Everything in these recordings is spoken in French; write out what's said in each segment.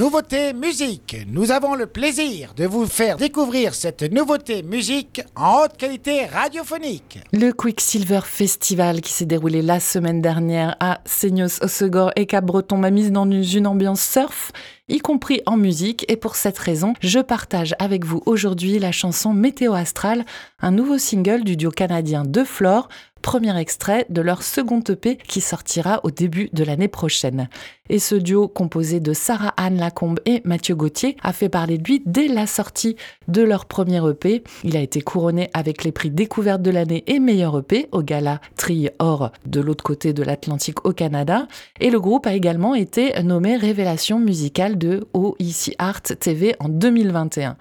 Nouveauté musique. Nous avons le plaisir de vous faire découvrir cette nouveauté musique en haute qualité radiophonique. Le Quicksilver Festival qui s'est déroulé la semaine dernière à Seignos, Osegor et Cap-Breton m'a mise dans une ambiance surf y compris en musique. Et pour cette raison, je partage avec vous aujourd'hui la chanson Météo Astral, un nouveau single du duo canadien De Flore, premier extrait de leur second EP qui sortira au début de l'année prochaine. Et ce duo composé de Sarah Anne Lacombe et Mathieu Gauthier a fait parler de lui dès la sortie de leur premier EP. Il a été couronné avec les prix découverte de l'année et meilleur EP au gala Tri Or de l'autre côté de l'Atlantique au Canada. Et le groupe a également été nommé Révélation musicale de OEC Art TV en 2021.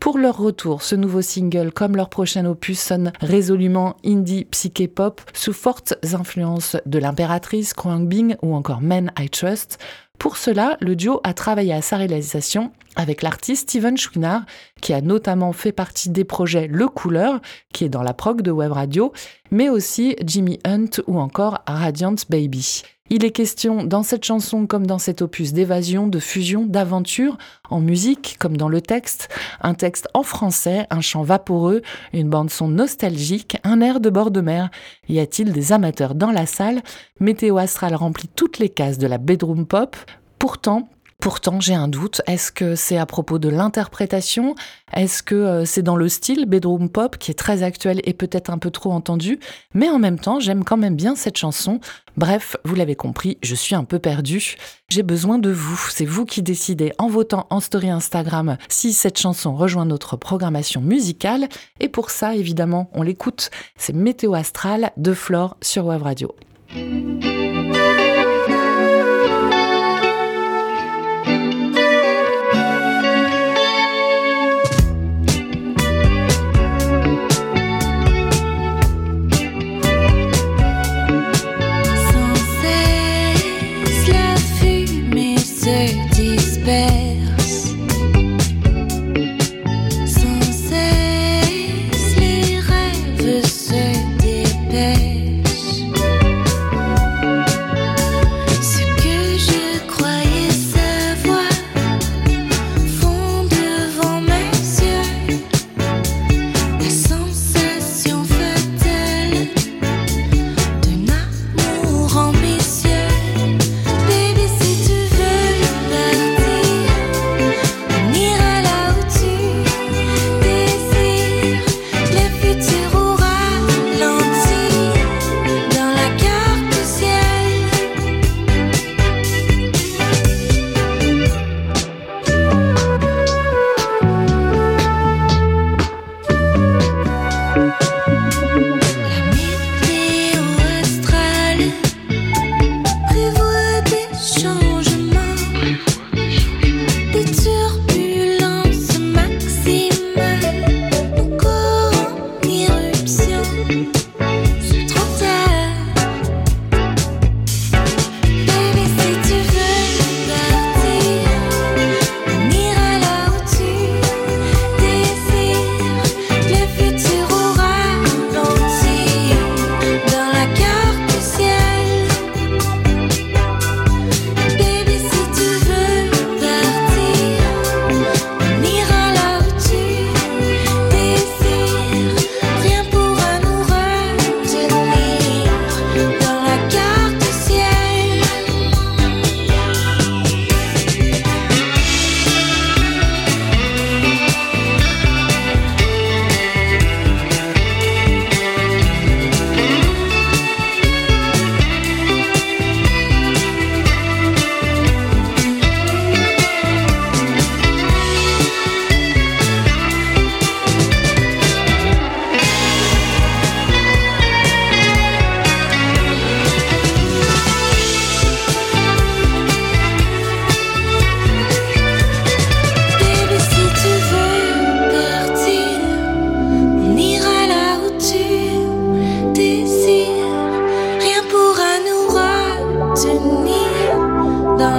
Pour leur retour, ce nouveau single, comme leur prochain opus, sonne résolument indie psyché pop sous fortes influences de l'impératrice, Kwang Bing ou encore Men I Trust. Pour cela, le duo a travaillé à sa réalisation avec l'artiste Steven Schwinnar, qui a notamment fait partie des projets Le Couleur, qui est dans la prog de Web Radio, mais aussi Jimmy Hunt ou encore Radiant Baby. Il est question dans cette chanson comme dans cet opus d'évasion, de fusion, d'aventure, en musique comme dans le texte, un texte en français, un chant vaporeux, une bande-son nostalgique, un air de bord de mer. Y a-t-il des amateurs dans la salle? Météo Astral remplit toutes les cases de la bedroom pop. Pourtant, Pourtant, j'ai un doute. Est-ce que c'est à propos de l'interprétation? Est-ce que euh, c'est dans le style bedroom pop qui est très actuel et peut-être un peu trop entendu? Mais en même temps, j'aime quand même bien cette chanson. Bref, vous l'avez compris, je suis un peu perdue. J'ai besoin de vous. C'est vous qui décidez en votant en story Instagram si cette chanson rejoint notre programmation musicale. Et pour ça, évidemment, on l'écoute. C'est Météo Astral de Flore sur Web Radio.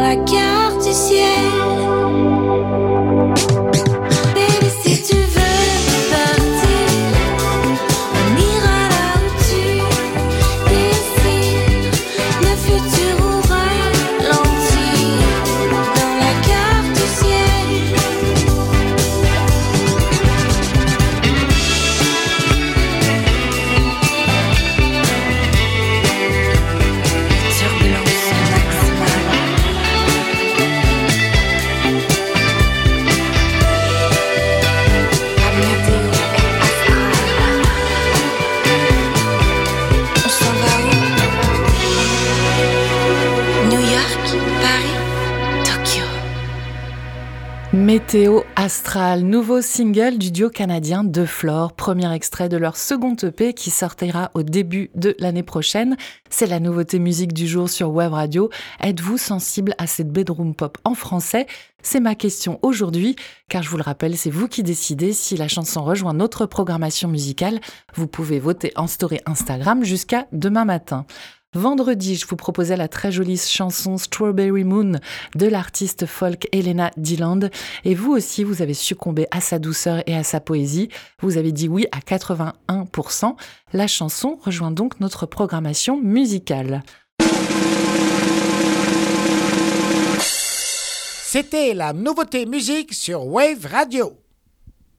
la carte du ciel. Baby, si tu veux. partir, on tu décides. Le futur Météo Astral, nouveau single du duo canadien De Flore, premier extrait de leur second EP qui sortira au début de l'année prochaine. C'est la nouveauté musique du jour sur Web Radio. Êtes-vous sensible à cette bedroom pop en français? C'est ma question aujourd'hui, car je vous le rappelle, c'est vous qui décidez si la chanson rejoint notre programmation musicale. Vous pouvez voter en story Instagram jusqu'à demain matin. Vendredi, je vous proposais la très jolie chanson Strawberry Moon de l'artiste folk Elena Dyland. Et vous aussi, vous avez succombé à sa douceur et à sa poésie. Vous avez dit oui à 81%. La chanson rejoint donc notre programmation musicale. C'était la nouveauté musique sur Wave Radio.